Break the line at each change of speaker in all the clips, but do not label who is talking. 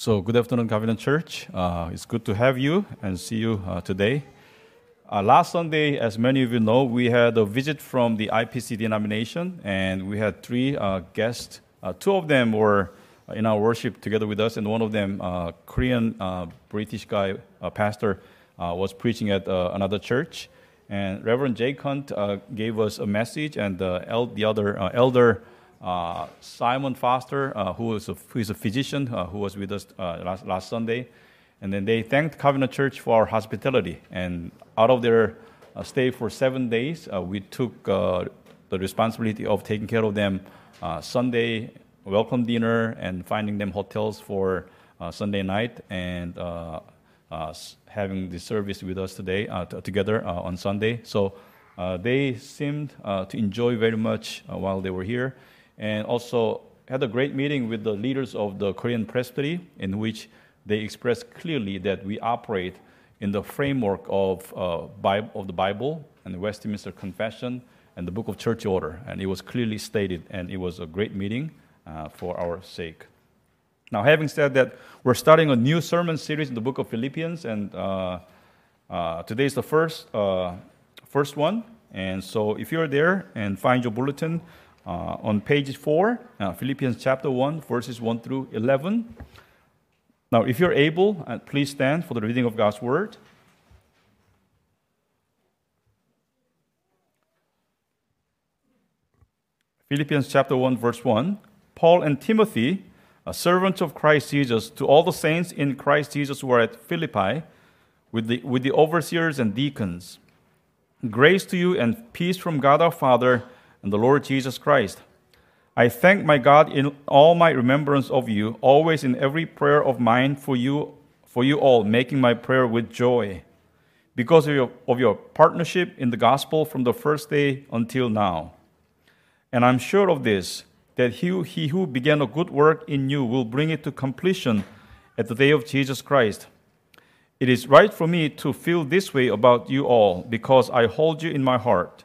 So, good afternoon, Covenant Church. Uh, it's good to have you and see you uh, today. Uh, last Sunday, as many of you know, we had a visit from the IPC denomination, and we had three uh, guests. Uh, two of them were in our worship together with us, and one of them, uh, Korean British guy, pastor, was preaching at another church. And Reverend Jake Hunt gave us a message, and el- the other elder. Uh, Simon Foster, uh, who, is a, who is a physician uh, who was with us uh, last, last Sunday. And then they thanked Covenant Church for our hospitality. And out of their uh, stay for seven days, uh, we took uh, the responsibility of taking care of them uh, Sunday, welcome dinner, and finding them hotels for Sunday night, and having the service with us today t- together on Sunday. So they seemed to enjoy very much while they were here and also had a great meeting with the leaders of the Korean presbytery, in which they expressed clearly that we operate in the framework of, uh, of the Bible and the Westminster Confession and the Book of Church Order. And it was clearly stated, and it was a great meeting uh, for our sake. Now, having said that, we're starting a new sermon series in the book of Philippians, and uh, uh today is the first, uh, first one. And so, if you're there and find your bulletin, on page 4, uh, Philippians chapter 1, verses 1 through 11. Now, if you're able, uh, please stand for the reading of God's word. Philippians chapter 1, verse 1. Paul and Timothy, servants of Christ Jesus, to all the saints in Christ Jesus who are at Philippi, with the, with the overseers and deacons. Grace to you and peace from God our Father and the Lord Jesus Christ. I thank my God in all my remembrance of you, always in every prayer of mine for you, for you all, making my prayer with joy, because of your, of your partnership in the gospel from the first day until now. And I'm sure of this, that he, he who began a good work in you will bring it to completion at the day of Jesus Christ. It is right for me to feel this way about you all, because I hold you in my heart.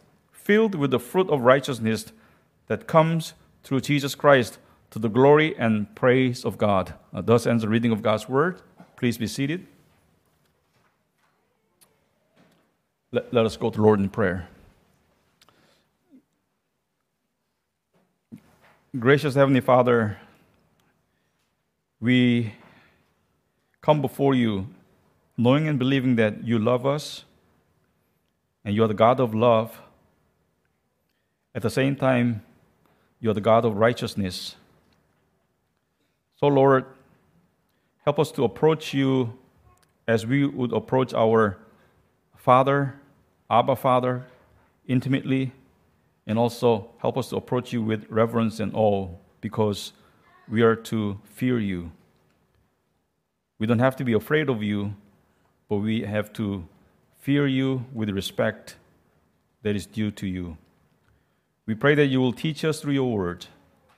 filled with the fruit of righteousness that comes through Jesus Christ to the glory and praise of God. Uh, thus ends the reading of God's word. Please be seated. Let, let us go to the Lord in prayer. Gracious Heavenly Father, we come before you knowing and believing that you love us and you are the God of love at the same time, you're the God of righteousness. So, Lord, help us to approach you as we would approach our Father, Abba Father, intimately, and also help us to approach you with reverence and awe because we are to fear you. We don't have to be afraid of you, but we have to fear you with respect that is due to you. We pray that you will teach us through your word.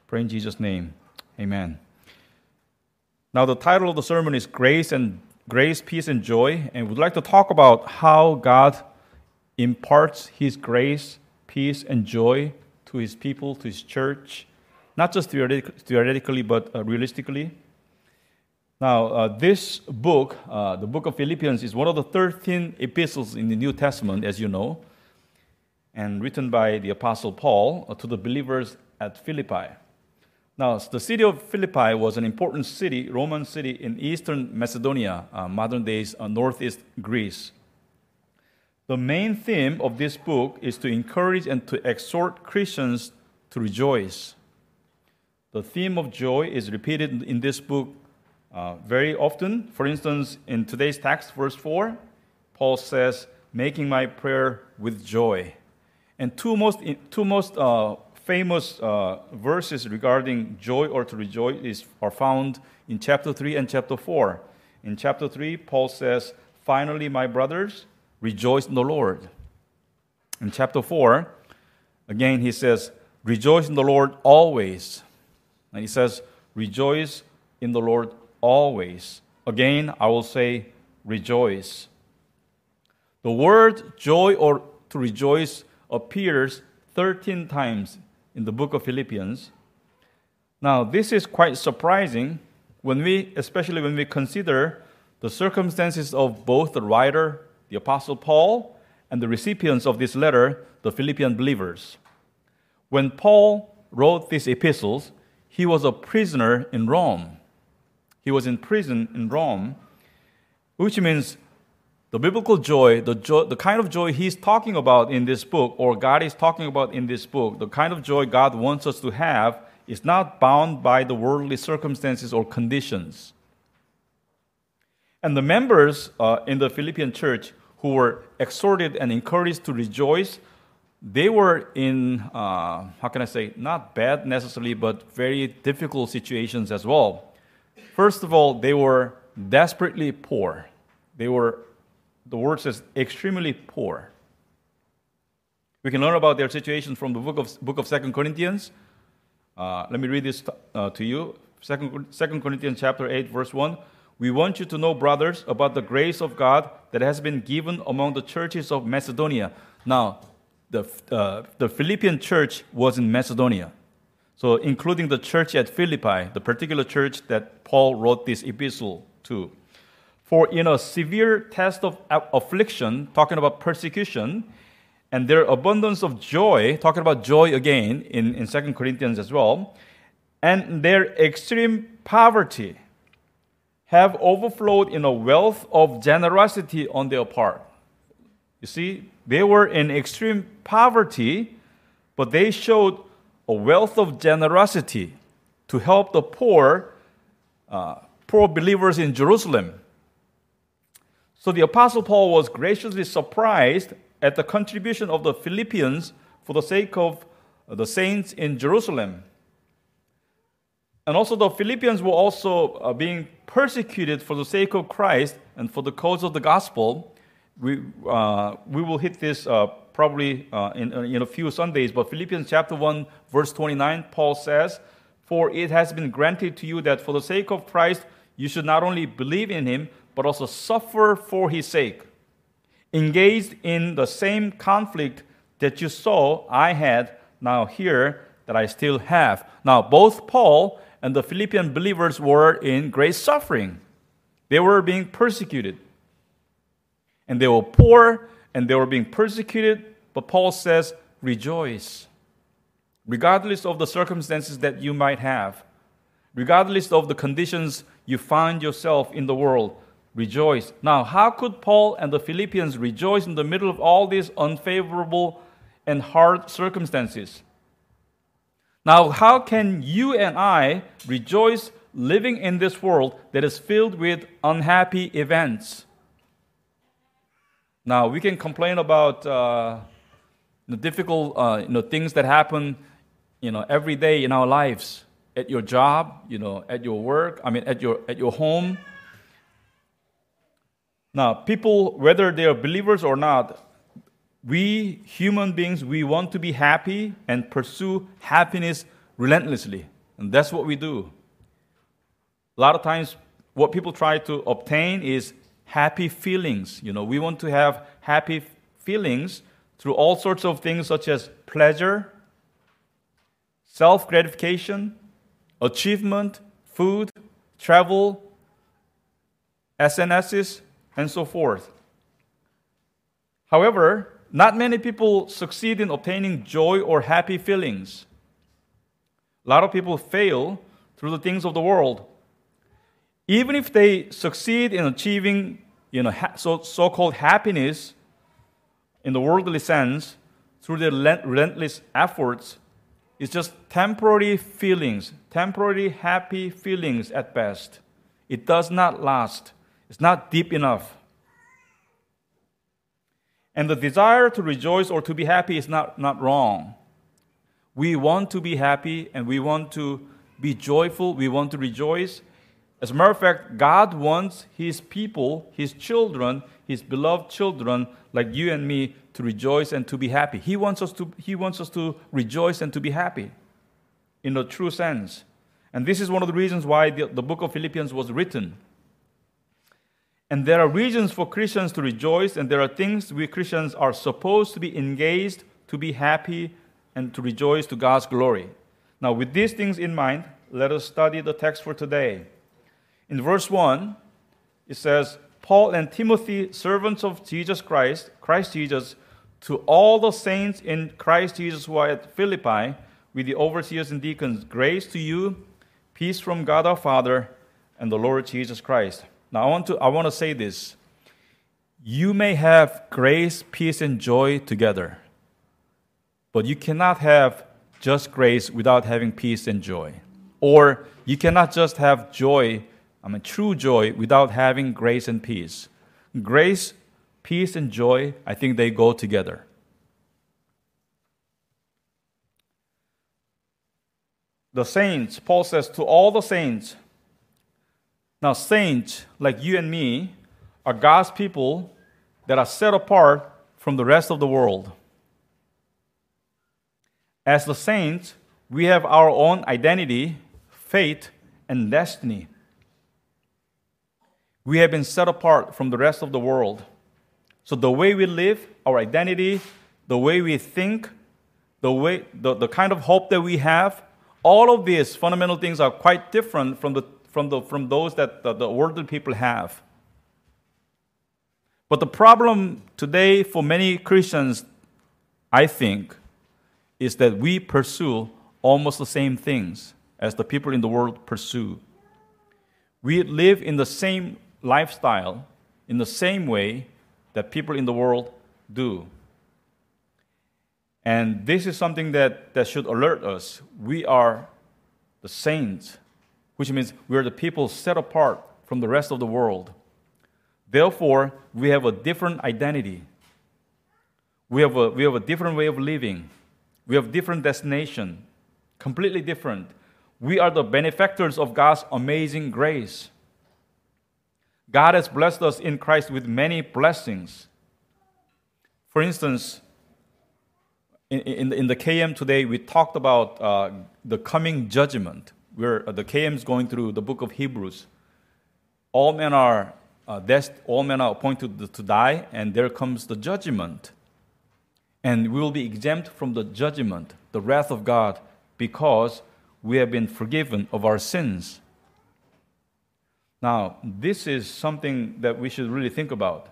Pray in Jesus' name. Amen. Now, the title of the sermon is Grace and Grace, Peace, and Joy, and we'd like to talk about how God imparts His grace, peace, and joy to His people, to His church, not just theoretically, but uh, realistically. Now, uh, this book, uh, the book of Philippians, is one of the 13 epistles in the New Testament, as you know and written by the Apostle Paul uh, to the believers at Philippi. Now, the city of Philippi was an important city, Roman city in eastern Macedonia, uh, modern days uh, northeast Greece. The main theme of this book is to encourage and to exhort Christians to rejoice. The theme of joy is repeated in this book uh, very often. For instance, in today's text, verse 4, Paul says, Making my prayer with joy. And two most, two most uh, famous uh, verses regarding joy or to rejoice is, are found in chapter 3 and chapter 4. In chapter 3, Paul says, Finally, my brothers, rejoice in the Lord. In chapter 4, again, he says, Rejoice in the Lord always. And he says, Rejoice in the Lord always. Again, I will say, Rejoice. The word joy or to rejoice appears 13 times in the book of Philippians. Now, this is quite surprising when we, especially when we consider the circumstances of both the writer, the Apostle Paul, and the recipients of this letter, the Philippian believers. When Paul wrote these epistles, he was a prisoner in Rome. He was in prison in Rome, which means the biblical joy, the, the kind of joy he's talking about in this book, or God is talking about in this book, the kind of joy God wants us to have, is not bound by the worldly circumstances or conditions. And the members uh, in the Philippian church who were exhorted and encouraged to rejoice, they were in, uh, how can I say, not bad necessarily, but very difficult situations as well. First of all, they were desperately poor. They were the word says extremely poor. We can learn about their situation from the book of, book of 2 Corinthians. Uh, let me read this uh, to you. 2, 2 Corinthians chapter 8, verse 1. We want you to know, brothers, about the grace of God that has been given among the churches of Macedonia. Now, the, uh, the Philippian church was in Macedonia. So, including the church at Philippi, the particular church that Paul wrote this epistle to. For in a severe test of affliction, talking about persecution, and their abundance of joy, talking about joy again in, in 2 Corinthians as well, and their extreme poverty have overflowed in a wealth of generosity on their part. You see, they were in extreme poverty, but they showed a wealth of generosity to help the poor, uh, poor believers in Jerusalem. So the Apostle Paul was graciously surprised at the contribution of the Philippians for the sake of the saints in Jerusalem. And also, the Philippians were also uh, being persecuted for the sake of Christ and for the cause of the gospel. We, uh, we will hit this uh, probably uh, in, in a few Sundays, but Philippians chapter 1, verse 29, Paul says, For it has been granted to you that for the sake of Christ you should not only believe in him, but also suffer for his sake. Engaged in the same conflict that you saw I had now here that I still have. Now, both Paul and the Philippian believers were in great suffering. They were being persecuted. And they were poor and they were being persecuted. But Paul says, rejoice. Regardless of the circumstances that you might have, regardless of the conditions you find yourself in the world, rejoice. Now, how could Paul and the Philippians rejoice in the middle of all these unfavorable and hard circumstances? Now, how can you and I rejoice living in this world that is filled with unhappy events? Now, we can complain about uh, the difficult uh, you know, things that happen you know, every day in our lives at your job, you know, at your work, I mean, at your, at your home now, people, whether they are believers or not, we human beings, we want to be happy and pursue happiness relentlessly. And that's what we do. A lot of times, what people try to obtain is happy feelings. You know, we want to have happy feelings through all sorts of things such as pleasure, self gratification, achievement, food, travel, SNSs, and so forth. However, not many people succeed in obtaining joy or happy feelings. A lot of people fail through the things of the world. Even if they succeed in achieving you know, so called happiness in the worldly sense through their relentless efforts, it's just temporary feelings, temporary happy feelings at best. It does not last. It's not deep enough. And the desire to rejoice or to be happy is not, not wrong. We want to be happy and we want to be joyful, we want to rejoice. As a matter of fact, God wants His people, His children, His beloved children, like you and me, to rejoice and to be happy. He wants us to, he wants us to rejoice and to be happy in the true sense. And this is one of the reasons why the, the book of Philippians was written. And there are reasons for Christians to rejoice, and there are things we Christians are supposed to be engaged, to be happy, and to rejoice to God's glory. Now, with these things in mind, let us study the text for today. In verse 1, it says, Paul and Timothy, servants of Jesus Christ, Christ Jesus, to all the saints in Christ Jesus who are at Philippi, with the overseers and deacons, grace to you, peace from God our Father and the Lord Jesus Christ. Now, I want to, I want to say this. You may have grace, peace, and joy together, but you cannot have just grace without having peace and joy. Or you cannot just have joy I mean, true joy without having grace and peace. Grace, peace, and joy, I think they go together. The saints, Paul says, to all the saints. Now, saints, like you and me, are God's people that are set apart from the rest of the world. As the saints, we have our own identity, faith, and destiny. We have been set apart from the rest of the world. So the way we live, our identity, the way we think, the way the, the kind of hope that we have, all of these fundamental things are quite different from the from the from those that the, the worldly people have. But the problem today for many Christians, I think, is that we pursue almost the same things as the people in the world pursue. We live in the same lifestyle in the same way that people in the world do. And this is something that, that should alert us. We are the saints, which means we're the people set apart from the rest of the world. Therefore, we have a different identity. We have a, we have a different way of living. We have different destination, completely different. We are the benefactors of God's amazing grace. God has blessed us in Christ with many blessings. For instance, in, in, the, in the KM today, we talked about uh, the coming judgment, where uh, the KM is going through the book of Hebrews. All men are uh, dest- all men are appointed to die, and there comes the judgment. And we will be exempt from the judgment, the wrath of God, because we have been forgiven of our sins. Now, this is something that we should really think about.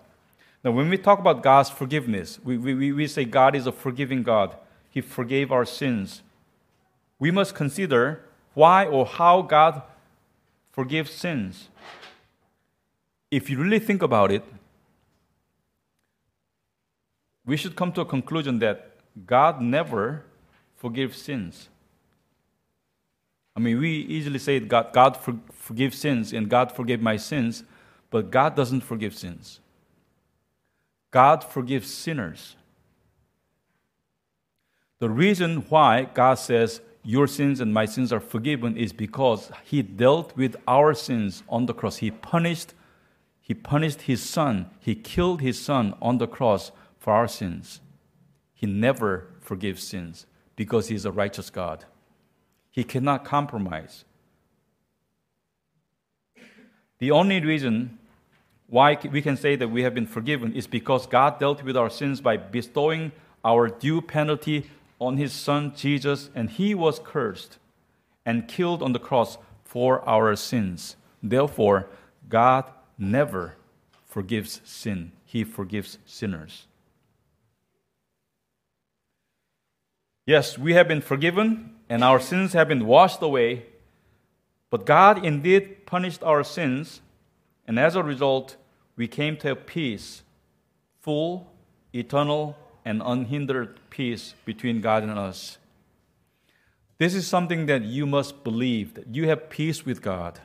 Now, when we talk about God's forgiveness, we, we, we say God is a forgiving God. He forgave our sins. We must consider why or how God forgives sins. If you really think about it, we should come to a conclusion that God never forgives sins. I mean, we easily say God, God for, forgives sins and God forgave my sins, but God doesn't forgive sins. God forgives sinners. The reason why God says, Your sins and my sins are forgiven is because He dealt with our sins on the cross. He punished, He punished His Son. He killed His Son on the cross for our sins. He never forgives sins because He is a righteous God. He cannot compromise. The only reason why we can say that we have been forgiven is because God dealt with our sins by bestowing our due penalty on his son Jesus, and he was cursed and killed on the cross for our sins. Therefore, God never forgives sin, he forgives sinners. Yes, we have been forgiven and our sins have been washed away. But God indeed punished our sins, and as a result, we came to have peace, full, eternal, and unhindered peace between God and us. This is something that you must believe that you have peace with God.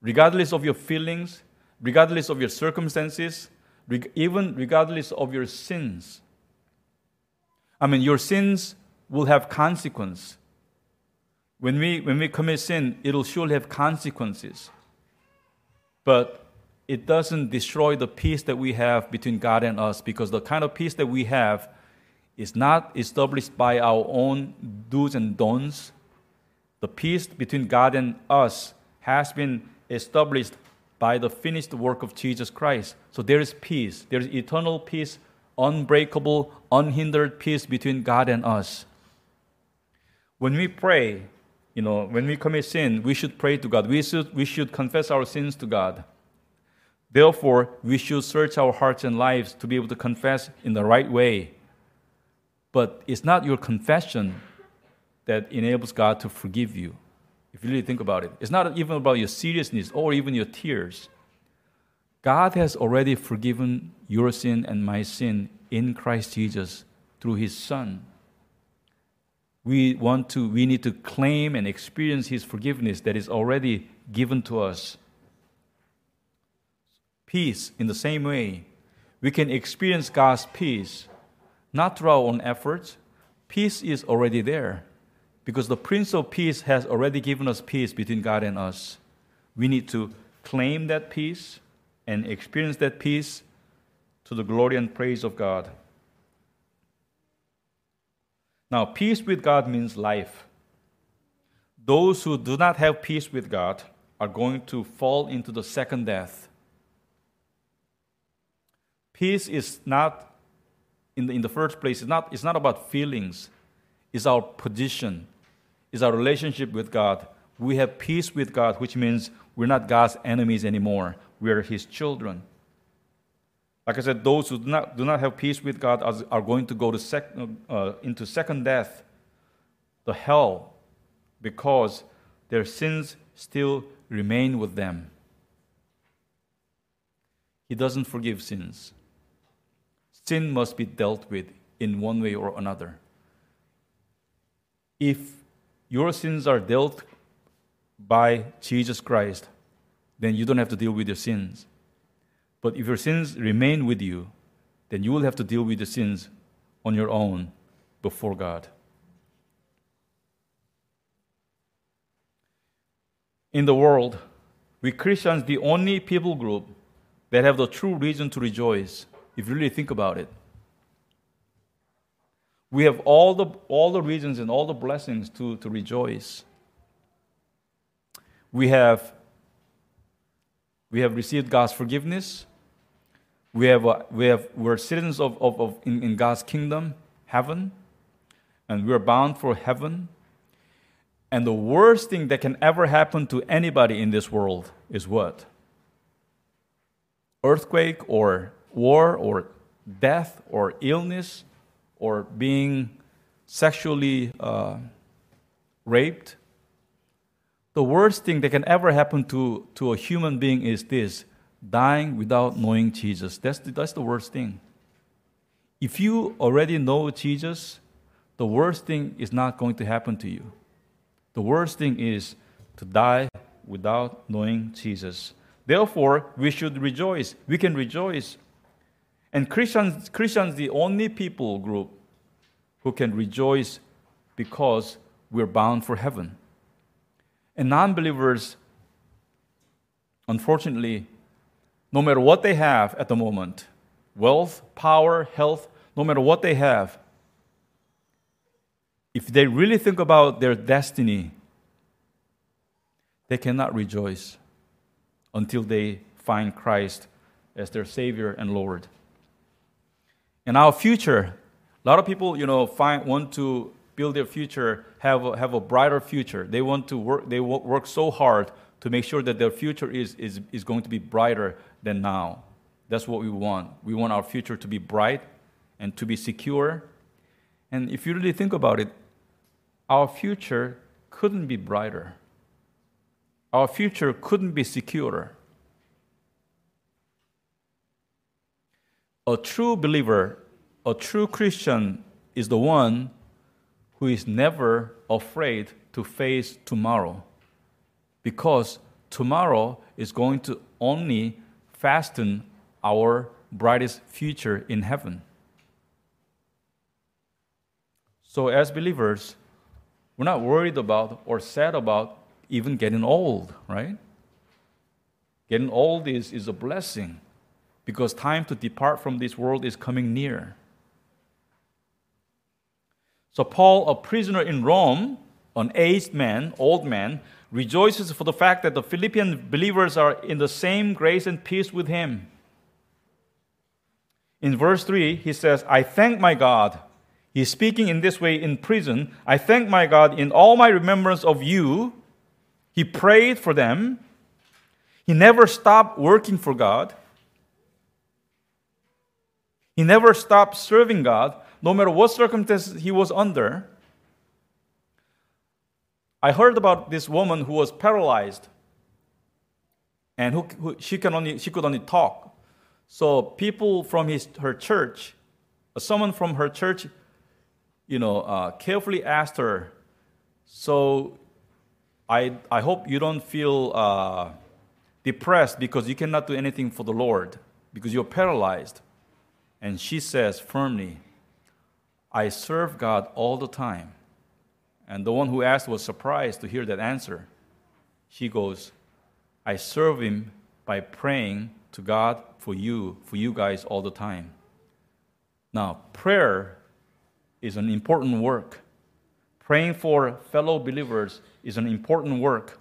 Regardless of your feelings, regardless of your circumstances, even regardless of your sins. I mean, your sins will have consequence. When we, when we commit sin, it'll surely have consequences. but it doesn't destroy the peace that we have between God and us because the kind of peace that we have is not established by our own do's and don'ts. The peace between God and us has been established by the finished work of Jesus Christ. So there is peace. There is eternal peace, unbreakable, unhindered peace between God and us. When we pray, you know, when we commit sin, we should pray to God. We should, we should confess our sins to God. Therefore, we should search our hearts and lives to be able to confess in the right way. But it's not your confession that enables God to forgive you, if you really think about it. It's not even about your seriousness or even your tears. God has already forgiven your sin and my sin in Christ Jesus through his Son. We want to, we need to claim and experience his forgiveness that is already given to us peace in the same way. We can experience God's peace not through our own efforts. Peace is already there because the Prince of Peace has already given us peace between God and us. We need to claim that peace and experience that peace to the glory and praise of God. Now, peace with God means life. Those who do not have peace with God are going to fall into the second death. Peace is not, in the, in the first place, it's not, it's not about feelings, it's our position, it's our relationship with God. We have peace with God, which means we're not God's enemies anymore, we're His children. Like I said, those who do not, do not have peace with God are, are going to go to sec, uh, into second death, the hell, because their sins still remain with them. He doesn't forgive sins sin must be dealt with in one way or another. If your sins are dealt by Jesus Christ, then you don't have to deal with your sins. But if your sins remain with you, then you will have to deal with the sins on your own before God. In the world, we Christians the only people group that have the true reason to rejoice if you really think about it. We have all the, all the reasons and all the blessings to, to rejoice. We have, we have received God's forgiveness. We have, uh, we have, we're citizens of, of, of in, in God's kingdom, heaven, and we're bound for heaven. And the worst thing that can ever happen to anybody in this world is what? Earthquake or war or death or illness or being sexually uh, raped. The worst thing that can ever happen to, to a human being is this dying without knowing Jesus. That's the, that's the worst thing. If you already know Jesus, the worst thing is not going to happen to you. The worst thing is to die without knowing Jesus. Therefore, we should rejoice. We can rejoice and Christians, Christians, the only people group who can rejoice because we're bound for heaven. And non believers, unfortunately, no matter what they have at the moment wealth, power, health no matter what they have if they really think about their destiny, they cannot rejoice until they find Christ as their Savior and Lord. And our future, a lot of people, you know, find, want to build their future, have a, have a brighter future. They want to work, they work so hard to make sure that their future is, is, is going to be brighter than now. That's what we want. We want our future to be bright and to be secure. And if you really think about it, our future couldn't be brighter. Our future couldn't be securer. A true believer, a true Christian, is the one who is never afraid to face tomorrow because tomorrow is going to only fasten our brightest future in heaven. So, as believers, we're not worried about or sad about even getting old, right? Getting old this is a blessing because time to depart from this world is coming near. So, Paul, a prisoner in Rome, an aged man, old man, rejoices for the fact that the Philippian believers are in the same grace and peace with him. In verse 3, he says, I thank my God. He's speaking in this way in prison. I thank my God in all my remembrance of you. He prayed for them. He never stopped working for God. He never stopped serving God, no matter what circumstances he was under. I heard about this woman who was paralyzed and who, who, she, can only, she could only talk. So people from his, her church, uh, someone from her church, you know, uh, carefully asked her, so I, I hope you don't feel uh, depressed because you cannot do anything for the Lord because you're paralyzed. And she says firmly, I serve God all the time. And the one who asked was surprised to hear that answer. She goes, I serve Him by praying to God for you, for you guys all the time. Now, prayer is an important work. Praying for fellow believers is an important work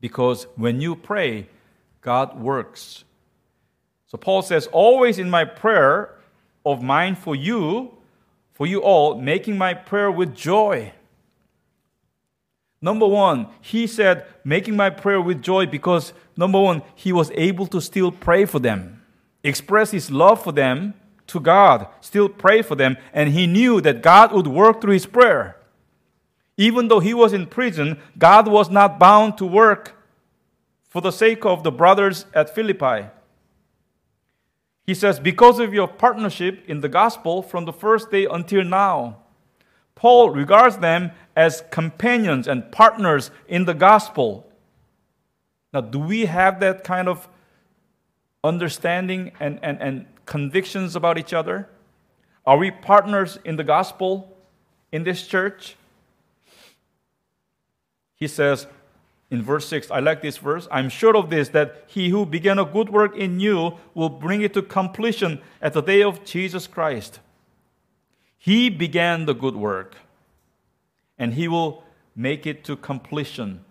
because when you pray, God works. So Paul says, Always in my prayer of mine for you, for you all, making my prayer with joy. Number one, he said, making my prayer with joy because, number one, he was able to still pray for them, express his love for them to God, still pray for them, and he knew that God would work through his prayer. Even though he was in prison, God was not bound to work for the sake of the brothers at Philippi. He says, Because of your partnership in the gospel from the first day until now, Paul regards them as companions and partners in the gospel. Now, do we have that kind of understanding and, and, and convictions about each other? Are we partners in the gospel in this church? He says, in verse 6, I like this verse. I'm sure of this, that he who began a good work in you will bring it to completion at the day of Jesus Christ. He began the good work, and he will make it to completion.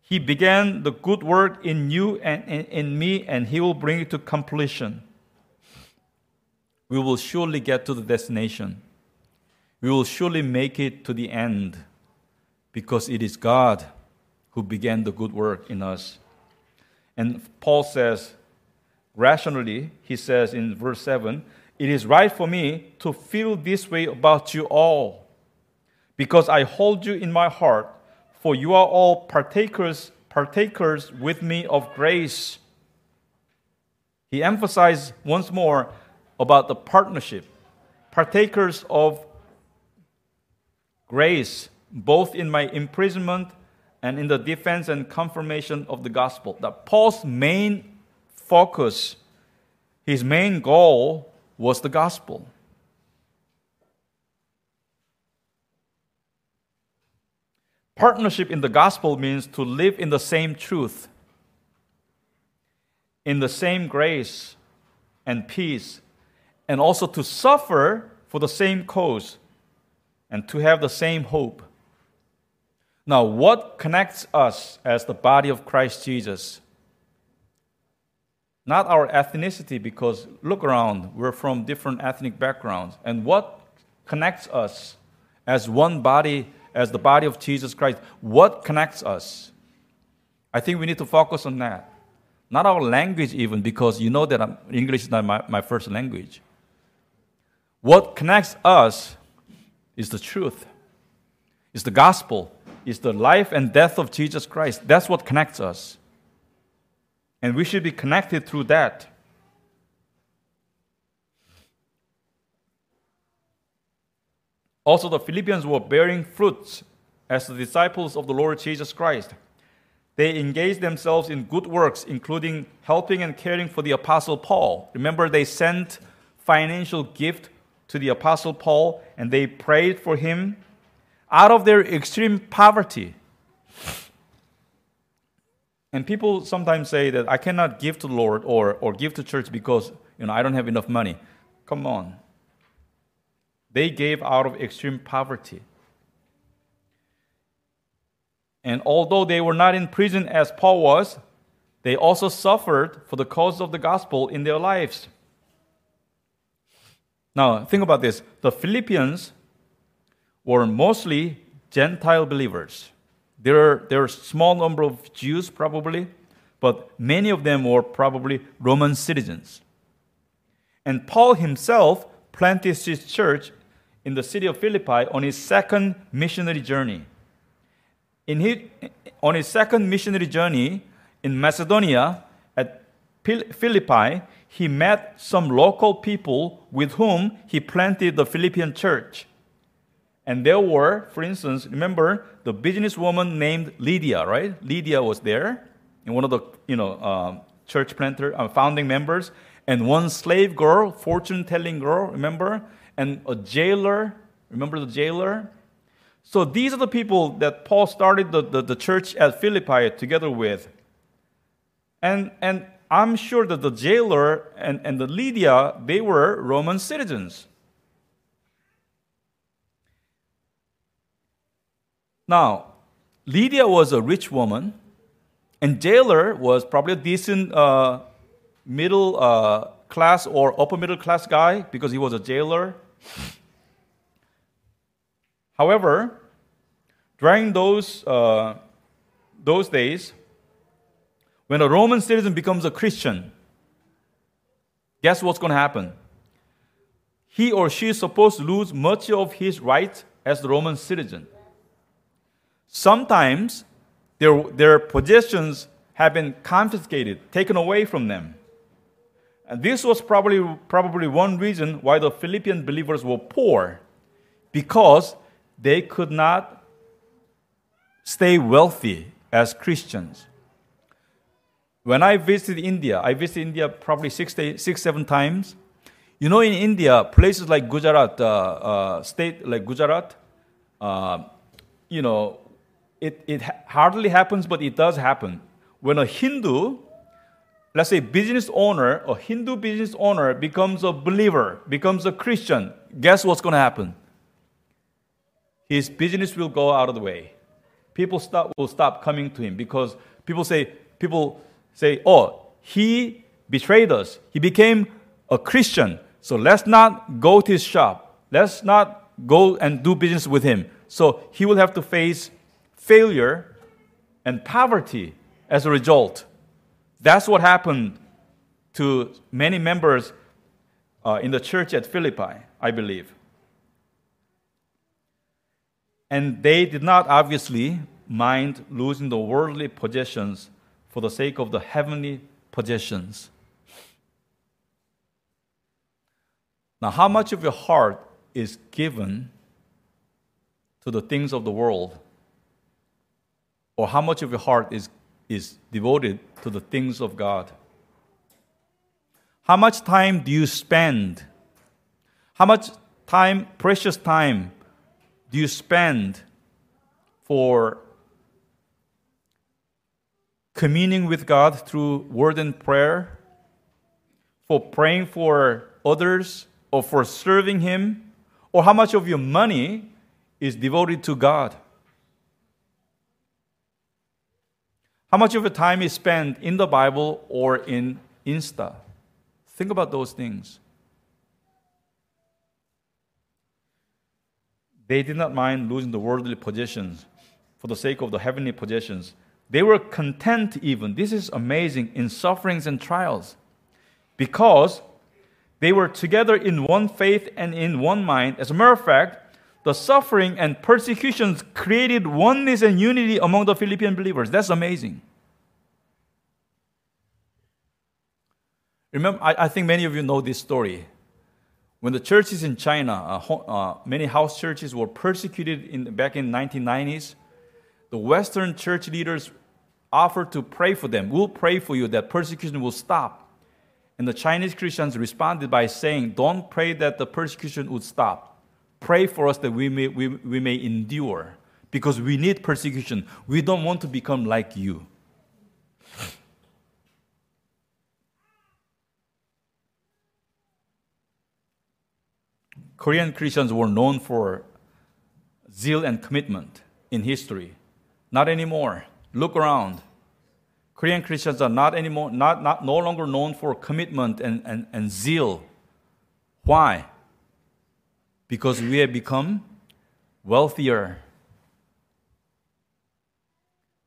He began the good work in you and in me, and he will bring it to completion. We will surely get to the destination. We will surely make it to the end because it is God who began the good work in us. And Paul says, rationally, he says in verse 7 It is right for me to feel this way about you all, because I hold you in my heart, for you are all partakers, partakers with me of grace. He emphasized once more about the partnership, partakers of grace, both in my imprisonment and in the defense and confirmation of the gospel. That Paul's main focus, his main goal was the gospel. Partnership in the gospel means to live in the same truth, in the same grace and peace, and also to suffer for the same cause and to have the same hope. Now, what connects us as the body of Christ Jesus? Not our ethnicity, because look around, we're from different ethnic backgrounds. And what connects us as one body, as the body of Jesus Christ? What connects us? I think we need to focus on that. Not our language, even, because you know that I'm, English is not my, my first language. What connects us is the truth, is the gospel, is the life and death of Jesus Christ. That's what connects us. And we should be connected through that. Also, the Philippians were bearing fruits as the disciples of the Lord Jesus Christ. They engaged themselves in good works, including helping and caring for the Apostle Paul. Remember, they sent financial gift to the Apostle Paul and they prayed for him out of their extreme poverty. And people sometimes say that I cannot give to the Lord or, or give to church because you know, I don't have enough money. Come on. They gave out of extreme poverty. And although they were not in prison as Paul was, they also suffered for the cause of the gospel in their lives. Now, think about this. The Philippians were mostly Gentile believers. There there are a small number of Jews, probably, but many of them were probably Roman citizens. And Paul himself planted his church in the city of Philippi on his second missionary journey. In his, on his second missionary journey in Macedonia at Philippi, he met some local people with whom he planted the Philippian church. And there were, for instance, remember the businesswoman named Lydia, right? Lydia was there, and one of the you know uh, church planter uh, founding members, and one slave girl, fortune-telling girl, remember, and a jailer. Remember the jailer? So these are the people that Paul started the, the, the church at Philippi together with. And, and I'm sure that the jailer and, and the Lydia, they were Roman citizens. Now, Lydia was a rich woman, and jailer was probably a decent uh, middle uh, class or upper middle class guy because he was a jailer. However, during those, uh, those days, when a Roman citizen becomes a Christian, guess what's going to happen? He or she is supposed to lose much of his rights as the Roman citizen. Sometimes their, their possessions have been confiscated, taken away from them. And this was probably, probably one reason why the Philippian believers were poor, because they could not stay wealthy as Christians. When I visited India, I visited India probably six, six seven times. You know, in India, places like Gujarat, uh, uh, state like Gujarat, uh, you know, it, it hardly happens, but it does happen. When a Hindu, let's say business owner, a Hindu business owner becomes a believer, becomes a Christian, guess what's going to happen? His business will go out of the way. People stop, will stop coming to him because people say, people say, oh, he betrayed us. He became a Christian. So let's not go to his shop. Let's not go and do business with him. So he will have to face failure, and poverty as a result. That's what happened to many members uh, in the church at Philippi, I believe. And they did not obviously mind losing the worldly possessions for the sake of the heavenly possessions. Now, how much of your heart is given to the things of the world? Or how much of your heart is, is devoted to the things of God? How much time do you spend? How much time, precious time, do you spend for communing with God through word and prayer, for praying for others, or for serving Him? Or how much of your money is devoted to God? How much of your time is spent in the Bible or in Insta? Think about those things. They did not mind losing the worldly possessions for the sake of the heavenly possessions. They were content, even. This is amazing in sufferings and trials because they were together in one faith and in one mind. As a matter of fact, the suffering and persecutions created oneness and unity among the Philippian believers. That's amazing. Remember, I, I think many of you know this story. When the churches in China, uh, uh, many house churches were persecuted in, back in 1990s, the Western church leaders offered to pray for them. We'll pray for you that persecution will stop. And the Chinese Christians responded by saying, Don't pray that the persecution would stop Pray for us that we may, we, we may endure because we need persecution. We don't want to become like you. Korean Christians were known for zeal and commitment in history. Not anymore. Look around. Korean Christians are not anymore, not, not no longer known for commitment and, and, and zeal. Why? Because we have become wealthier.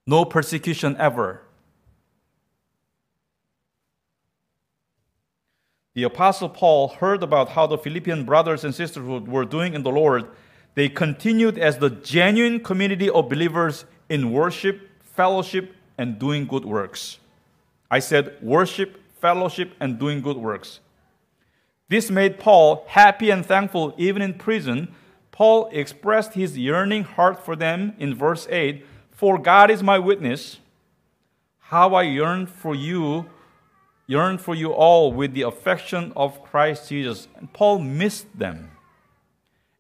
No persecution ever. The Apostle Paul heard about how the Philippian brothers and sisters were doing in the Lord. They continued as the genuine community of believers in worship, fellowship, and doing good works. I said worship, fellowship, and doing good works. This made Paul happy and thankful even in prison. Paul expressed his yearning heart for them in verse 8 For God is my witness, how I yearn for you, yearn for you all with the affection of Christ Jesus. And Paul missed them,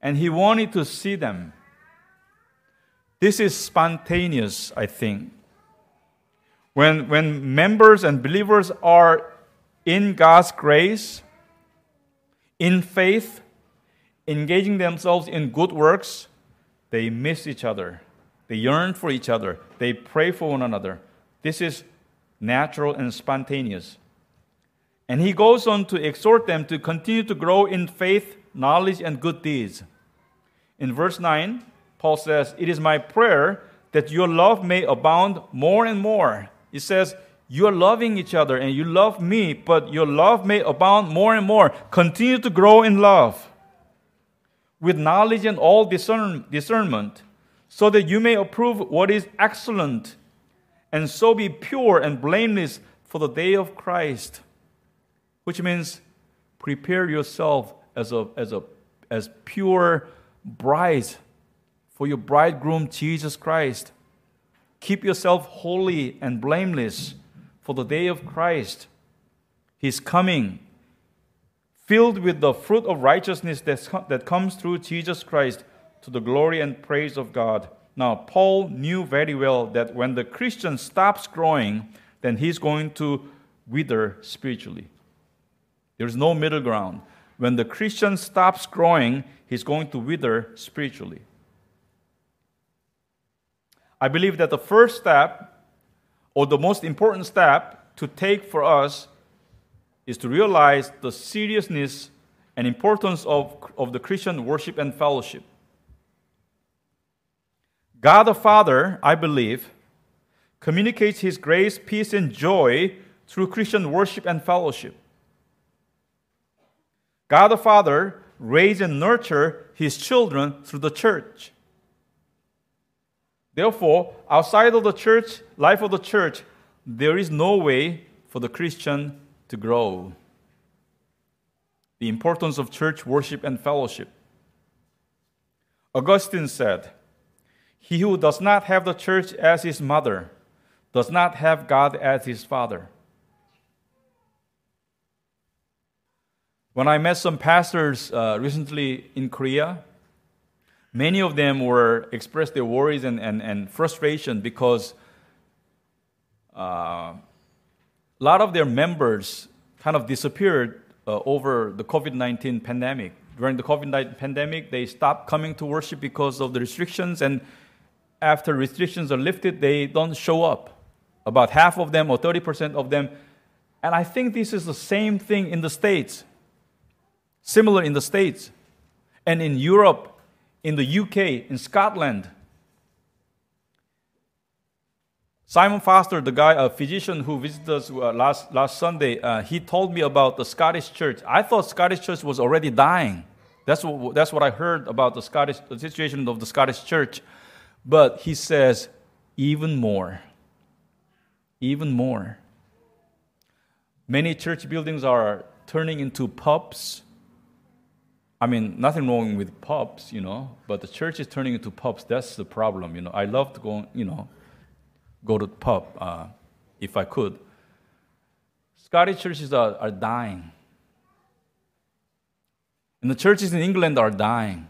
and he wanted to see them. This is spontaneous, I think. When, when members and believers are in God's grace, in faith, engaging themselves in good works, they miss each other. They yearn for each other. They pray for one another. This is natural and spontaneous. And he goes on to exhort them to continue to grow in faith, knowledge, and good deeds. In verse 9, Paul says, It is my prayer that your love may abound more and more He says, You're loving each other and you love me, but your love may abound more and more. Continue to grow in love with knowledge and all discern- discernment, so that you may approve what is excellent, and so be pure and blameless for the day of Christ. Which means prepare yourself as a, as a as pure bride for your bridegroom Jesus Christ. Keep yourself holy and blameless for the day of Christ. His coming, filled with the fruit of righteousness that comes through Jesus Christ to the glory and praise of God. Now, Paul knew very well that when the Christian stops growing, then he's going to wither spiritually. There's no middle ground. When the Christian stops growing, he's going to wither spiritually. I believe that the first step, or the most important step to take for us, is to realize the seriousness and importance of, of the Christian worship and fellowship. God the Father, I believe, communicates His grace, peace, and joy through Christian worship and fellowship. God the Father raise and nurture His children through the church. Therefore, outside of the church, life of the church, there is no way for the Christian to grow. The importance of church worship and fellowship. Augustine said, He who does not have the church as his mother does not have God as his father. When I met some pastors uh, recently in Korea, Many of them were expressed their worries and, and, and frustration because uh, a lot of their members kind of disappeared uh, over the COVID 19 pandemic. During the COVID 19 pandemic, they stopped coming to worship because of the restrictions, and after restrictions are lifted, they don't show up. About half of them or 30% of them. And I think this is the same thing in the States, similar in the States. And in Europe, in the UK, in Scotland. Simon Foster, the guy, a physician who visited us uh, last, last Sunday, uh, he told me about the Scottish church. I thought Scottish church was already dying. That's what, that's what I heard about the Scottish the situation of the Scottish church. But he says, even more. Even more. Many church buildings are turning into pubs I mean, nothing wrong with pubs, you know, but the church is turning into pubs. That's the problem, you know. I love to go, you know, go to the pub uh, if I could. Scottish churches are, are dying. And the churches in England are dying.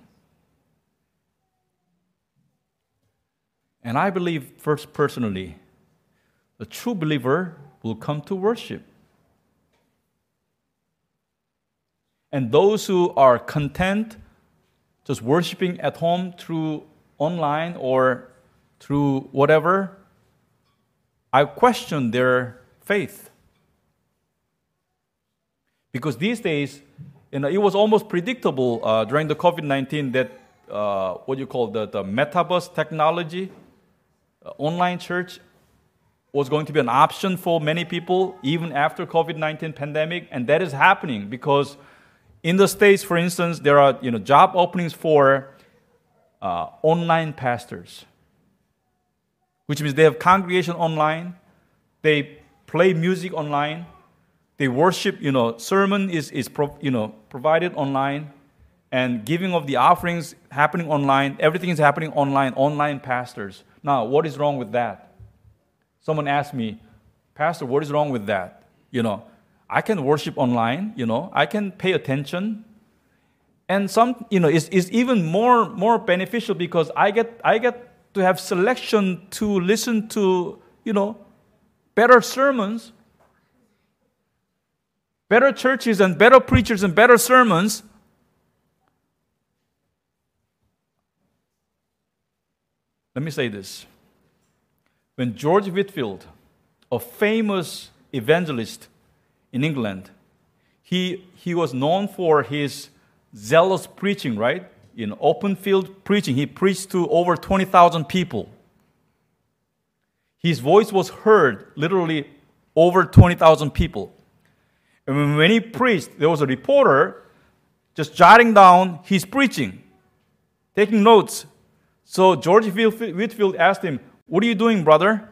And I believe, first personally, the true believer will come to worship. And those who are content just worshiping at home through online or through whatever, I question their faith. Because these days, you know, it was almost predictable uh, during the COVID 19 that uh, what you call the, the metaverse technology, uh, online church, was going to be an option for many people even after COVID-19 pandemic, and that is happening because in the states, for instance, there are you know job openings for uh, online pastors, which means they have congregation online, they play music online, they worship. You know, sermon is is pro, you know provided online, and giving of the offerings happening online. Everything is happening online. Online pastors. Now, what is wrong with that? Someone asked me, Pastor, what is wrong with that? You know, I can worship online, you know, I can pay attention. And some, you know, it's, it's even more, more beneficial because I get, I get to have selection to listen to, you know, better sermons, better churches and better preachers and better sermons. Let me say this when George Whitefield, a famous evangelist in England, he, he was known for his zealous preaching, right? In open field preaching, he preached to over 20,000 people. His voice was heard literally over 20,000 people. And when he preached, there was a reporter just jotting down his preaching, taking notes. So George Whitefield asked him, what are you doing, brother?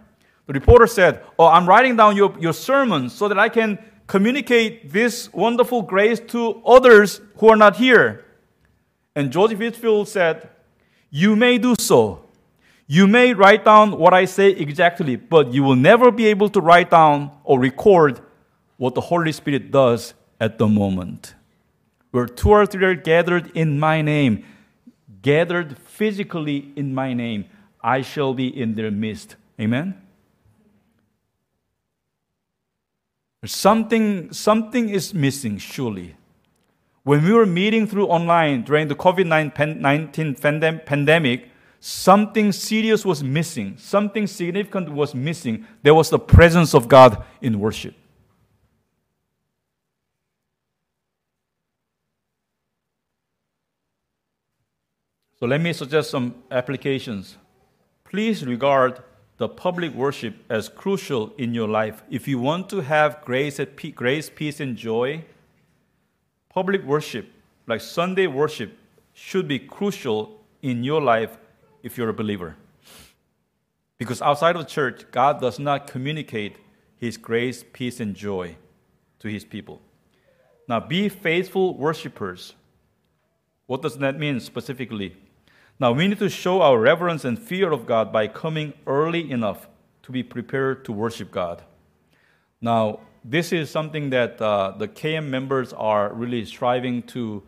The reporter said, Oh, I'm writing down your, your sermon so that I can communicate this wonderful grace to others who are not here. And Joseph Whitefield said, You may do so. You may write down what I say exactly, but you will never be able to write down or record what the Holy Spirit does at the moment. Where two or three are gathered in my name, gathered physically in my name, I shall be in their midst. Amen? Something, something is missing, surely. When we were meeting through online during the COVID 19 pandemic, something serious was missing. Something significant was missing. There was the presence of God in worship. So let me suggest some applications please regard the public worship as crucial in your life. If you want to have grace, grace, peace, and joy, public worship, like Sunday worship, should be crucial in your life if you're a believer. Because outside of church, God does not communicate His grace, peace, and joy to His people. Now, be faithful worshipers. What does that mean specifically? Now, we need to show our reverence and fear of God by coming early enough to be prepared to worship God. Now, this is something that uh, the KM members are really striving to,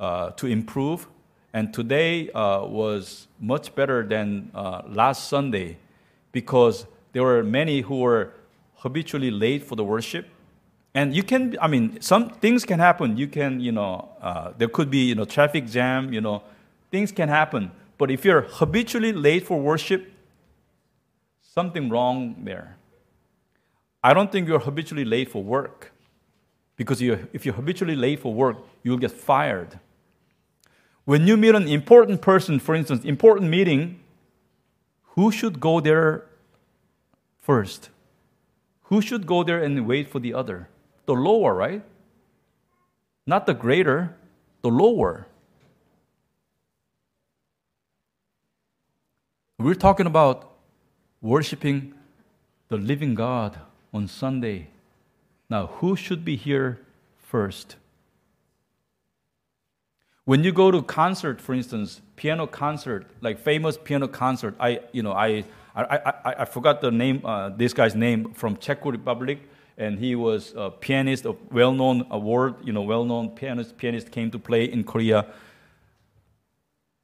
uh, to improve. And today uh, was much better than uh, last Sunday because there were many who were habitually late for the worship. And you can, I mean, some things can happen. You can, you know, uh, there could be, you know, traffic jam, you know, things can happen. But if you're habitually late for worship, something wrong there. I don't think you're habitually late for work. Because if you're habitually late for work, you'll get fired. When you meet an important person, for instance, important meeting, who should go there first? Who should go there and wait for the other? The lower, right? Not the greater, the lower. We're talking about worshiping the living God on Sunday. Now, who should be here first? When you go to concert, for instance, piano concert, like famous piano concert, I, you know, I, I, I, I forgot the name, uh, this guy's name from Czech Republic, and he was a pianist, a well-known award, you know, well-known pianist, pianist came to play in Korea.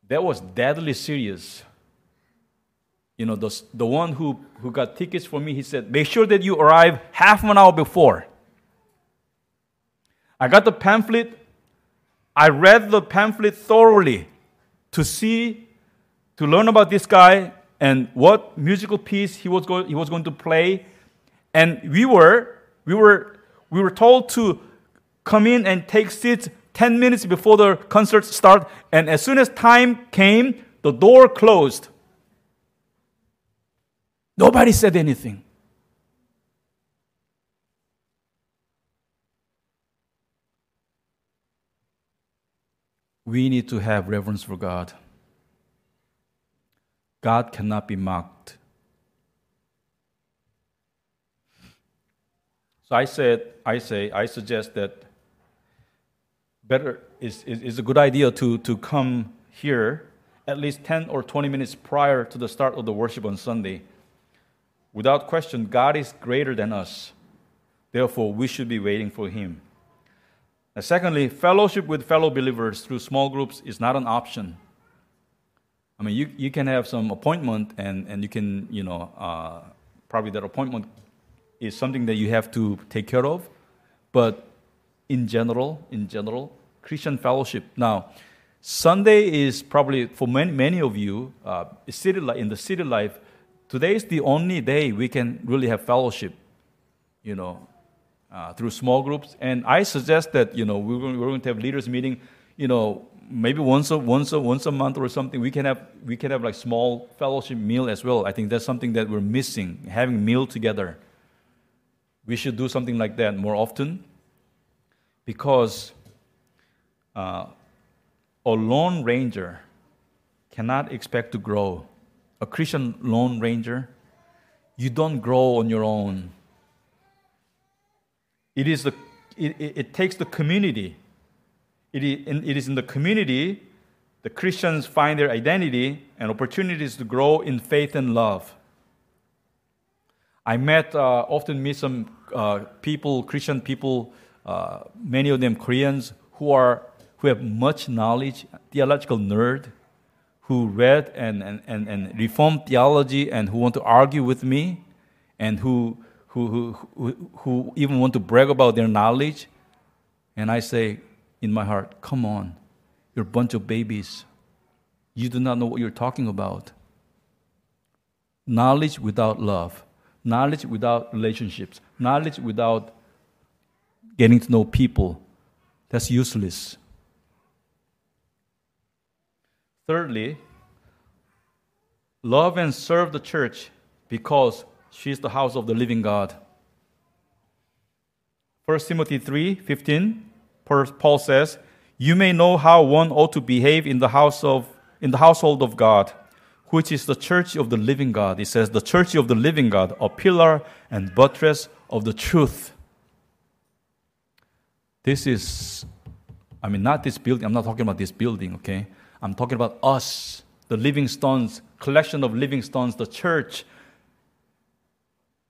That was deadly serious you know, the, the one who, who got tickets for me, he said, make sure that you arrive half an hour before. I got the pamphlet. I read the pamphlet thoroughly. to see, to learn about this guy and what musical piece he was, go- he was going to play. And we were, we, were, we were told to come in and take seats 10 minutes before the concert start. And as soon as time came, the door closed. Nobody said anything. We need to have reverence for God. God cannot be mocked. So I said, I say, I suggest that better is, is, is a good idea to, to come here at least 10 or 20 minutes prior to the start of the worship on Sunday. Without question, God is greater than us. Therefore, we should be waiting for Him. And secondly, fellowship with fellow believers through small groups is not an option. I mean, you, you can have some appointment and, and you can, you know, uh, probably that appointment is something that you have to take care of. But in general, in general, Christian fellowship. Now, Sunday is probably for many, many of you, uh, city in the city life, today is the only day we can really have fellowship, you know, uh, through small groups. And I suggest that, you know, we're going, we're going to have leaders meeting, you know, maybe once a, once a, once a month or something. We can have, we can have like small fellowship meal as well. I think that's something that we're missing, having meal together. We should do something like that more often because uh, a lone ranger cannot expect to grow. A Christian lone ranger, you don't grow on your own. It, is the, it, it, takes the community. It is, it is in the community the Christians find their identity and opportunities to grow in faith and love. I met, uh, often meet some uh, people, Christian people, uh, many of them Koreans, who, are, who have much knowledge, theological nerd, who read and, and, and, and reformed theology and who want to argue with me, and who who, who, who even want to brag about their knowledge. And I say in my heart, come on, you're a bunch of babies. You do not know what you're talking about. Knowledge without love, knowledge without relationships, knowledge without getting to know people, that's useless. Thirdly, love and serve the church because she is the house of the living God. 1 Timothy 3 15, Paul says, You may know how one ought to behave in the, house of, in the household of God, which is the church of the living God. He says, The church of the living God, a pillar and buttress of the truth. This is, I mean, not this building. I'm not talking about this building, okay? I'm talking about us, the living stones, collection of living stones, the church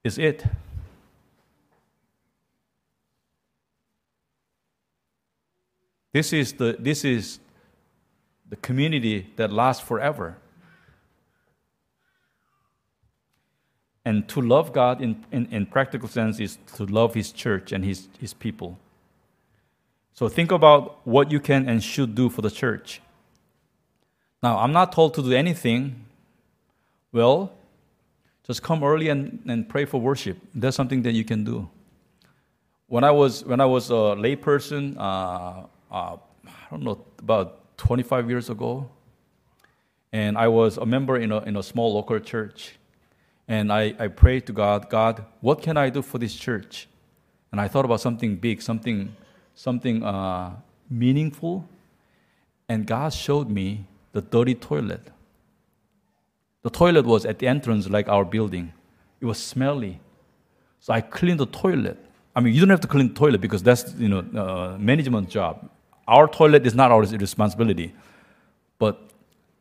is it. This is the, this is the community that lasts forever. And to love God in, in, in, practical sense is to love His church and His, His people. So think about what you can and should do for the church. Now, I'm not told to do anything. Well, just come early and, and pray for worship. That's something that you can do. When I was, when I was a layperson, uh, uh, I don't know, about 25 years ago, and I was a member in a, in a small local church. And I, I prayed to God, God, what can I do for this church? And I thought about something big, something, something uh, meaningful. And God showed me the dirty toilet. The toilet was at the entrance, like our building. It was smelly. So I cleaned the toilet. I mean, you don't have to clean the toilet because that's, you know, uh, management job. Our toilet is not our responsibility. But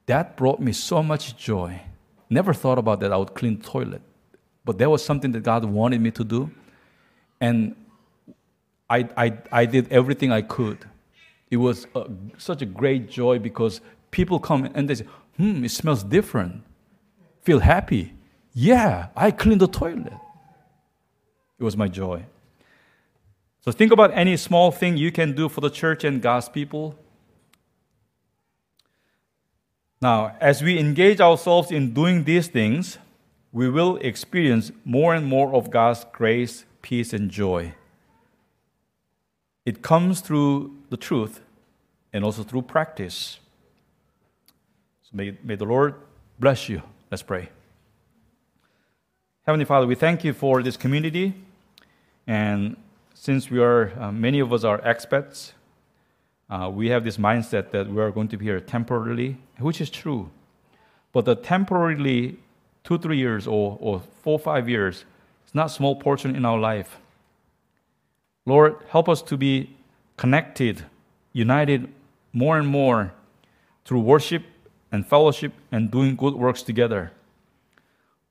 that brought me so much joy. Never thought about that I would clean the toilet. But that was something that God wanted me to do. And I, I, I did everything I could. It was a, such a great joy because people come and they say, hmm, it smells different feel happy. Yeah, I cleaned the toilet. It was my joy. So think about any small thing you can do for the church and God's people. Now, as we engage ourselves in doing these things, we will experience more and more of God's grace, peace, and joy. It comes through the truth and also through practice. May, may the Lord bless you. Let's pray. Heavenly Father, we thank you for this community. And since we are, uh, many of us are expats, uh, we have this mindset that we are going to be here temporarily, which is true. But the temporarily two, three years or, or four, five years is not small portion in our life. Lord, help us to be connected, united more and more through worship and fellowship and doing good works together.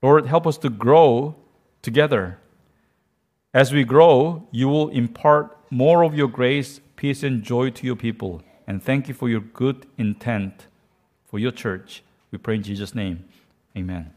Lord, help us to grow together. As we grow, you will impart more of your grace peace and joy to your people. And thank you for your good intent for your church. We pray in Jesus' name. Amen.